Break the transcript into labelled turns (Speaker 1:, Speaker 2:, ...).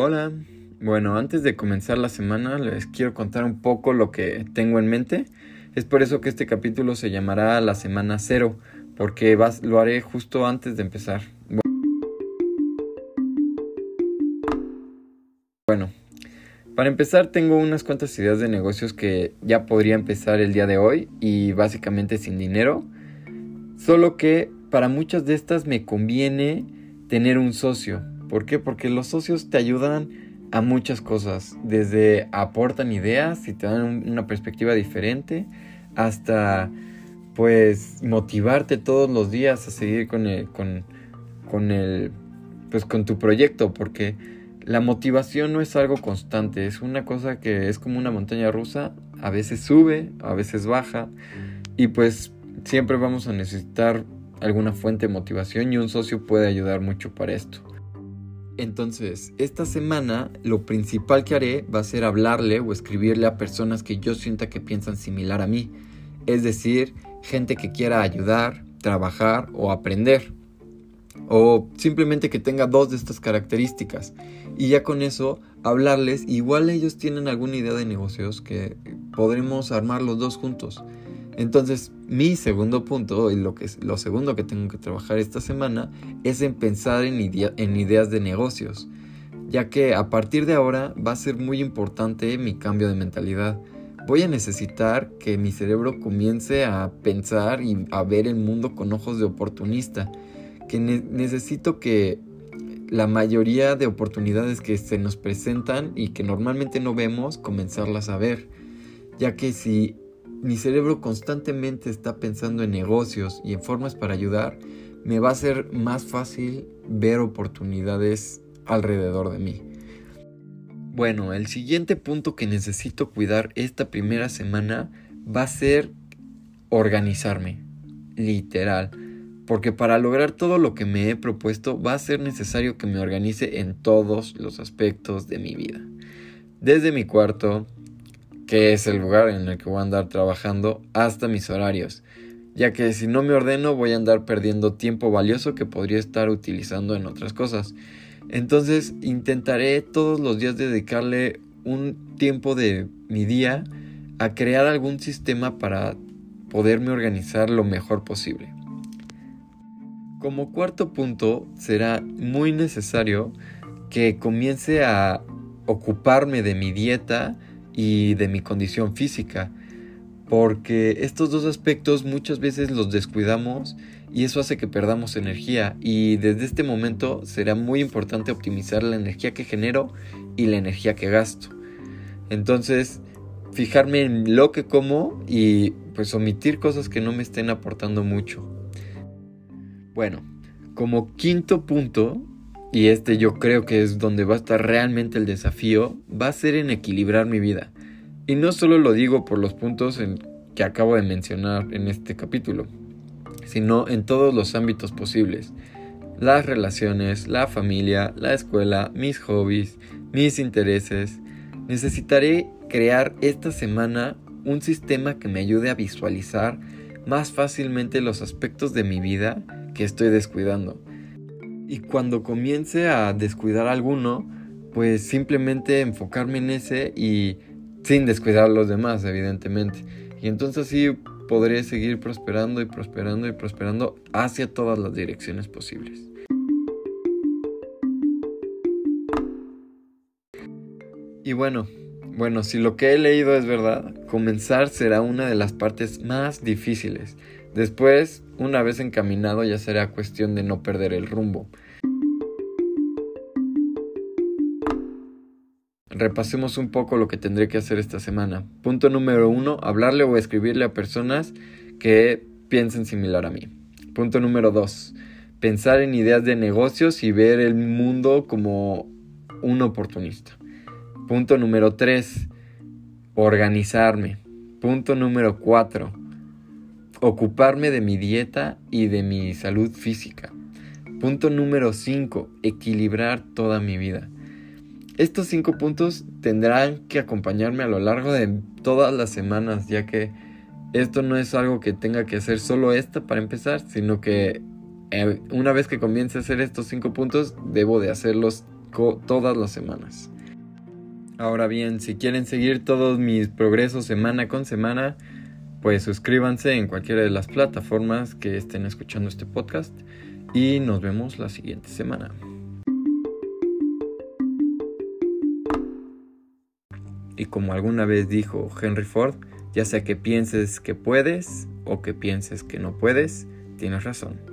Speaker 1: hola, bueno, antes de comenzar la semana les quiero contar un poco lo que tengo en mente. Es por eso que este capítulo se llamará la semana cero, porque lo haré justo antes de empezar. Bueno, para empezar tengo unas cuantas ideas de negocios que ya podría empezar el día de hoy y básicamente sin dinero. Solo que para muchas de estas me conviene tener un socio. ¿Por qué? Porque los socios te ayudan a muchas cosas. Desde aportan ideas y te dan una perspectiva diferente hasta pues motivarte todos los días a seguir con el, con, con el pues con tu proyecto porque la motivación no es algo constante, es una cosa que es como una montaña rusa, a veces sube, a veces baja, y pues siempre vamos a necesitar alguna fuente de motivación y un socio puede ayudar mucho para esto. Entonces, esta semana lo principal que haré va a ser hablarle o escribirle a personas que yo sienta que piensan similar a mí, es decir, gente que quiera ayudar, trabajar o aprender o simplemente que tenga dos de estas características. Y ya con eso hablarles, igual ellos tienen alguna idea de negocios que podremos armar los dos juntos. Entonces, mi segundo punto y lo, que lo segundo que tengo que trabajar esta semana es en pensar en, en ideas de negocios, ya que a partir de ahora va a ser muy importante mi cambio de mentalidad. Voy a necesitar que mi cerebro comience a pensar y a ver el mundo con ojos de oportunista que necesito que la mayoría de oportunidades que se nos presentan y que normalmente no vemos, comenzarlas a ver. Ya que si mi cerebro constantemente está pensando en negocios y en formas para ayudar, me va a ser más fácil ver oportunidades alrededor de mí. Bueno, el siguiente punto que necesito cuidar esta primera semana va a ser organizarme. Literal porque para lograr todo lo que me he propuesto va a ser necesario que me organice en todos los aspectos de mi vida. Desde mi cuarto, que es el lugar en el que voy a andar trabajando, hasta mis horarios, ya que si no me ordeno voy a andar perdiendo tiempo valioso que podría estar utilizando en otras cosas. Entonces intentaré todos los días dedicarle un tiempo de mi día a crear algún sistema para poderme organizar lo mejor posible. Como cuarto punto, será muy necesario que comience a ocuparme de mi dieta y de mi condición física, porque estos dos aspectos muchas veces los descuidamos y eso hace que perdamos energía y desde este momento será muy importante optimizar la energía que genero y la energía que gasto. Entonces, fijarme en lo que como y pues omitir cosas que no me estén aportando mucho. Bueno, como quinto punto, y este yo creo que es donde va a estar realmente el desafío, va a ser en equilibrar mi vida. Y no solo lo digo por los puntos que acabo de mencionar en este capítulo, sino en todos los ámbitos posibles. Las relaciones, la familia, la escuela, mis hobbies, mis intereses. Necesitaré crear esta semana un sistema que me ayude a visualizar más fácilmente los aspectos de mi vida que estoy descuidando. Y cuando comience a descuidar alguno, pues simplemente enfocarme en ese y sin descuidar los demás, evidentemente. Y entonces así podré seguir prosperando y prosperando y prosperando hacia todas las direcciones posibles. Y bueno, bueno, si lo que he leído es verdad, comenzar será una de las partes más difíciles. Después, una vez encaminado, ya será cuestión de no perder el rumbo. Repasemos un poco lo que tendré que hacer esta semana. Punto número uno, hablarle o escribirle a personas que piensen similar a mí. Punto número dos, pensar en ideas de negocios y ver el mundo como un oportunista. Punto número tres, organizarme. Punto número cuatro, ocuparme de mi dieta y de mi salud física. Punto número 5. Equilibrar toda mi vida. Estos cinco puntos tendrán que acompañarme a lo largo de todas las semanas, ya que esto no es algo que tenga que hacer solo esta para empezar, sino que eh, una vez que comience a hacer estos cinco puntos, debo de hacerlos todas las semanas. Ahora bien, si quieren seguir todos mis progresos semana con semana, pues suscríbanse en cualquiera de las plataformas que estén escuchando este podcast y nos vemos la siguiente semana. Y como alguna vez dijo Henry Ford, ya sea que pienses que puedes o que pienses que no puedes, tienes razón.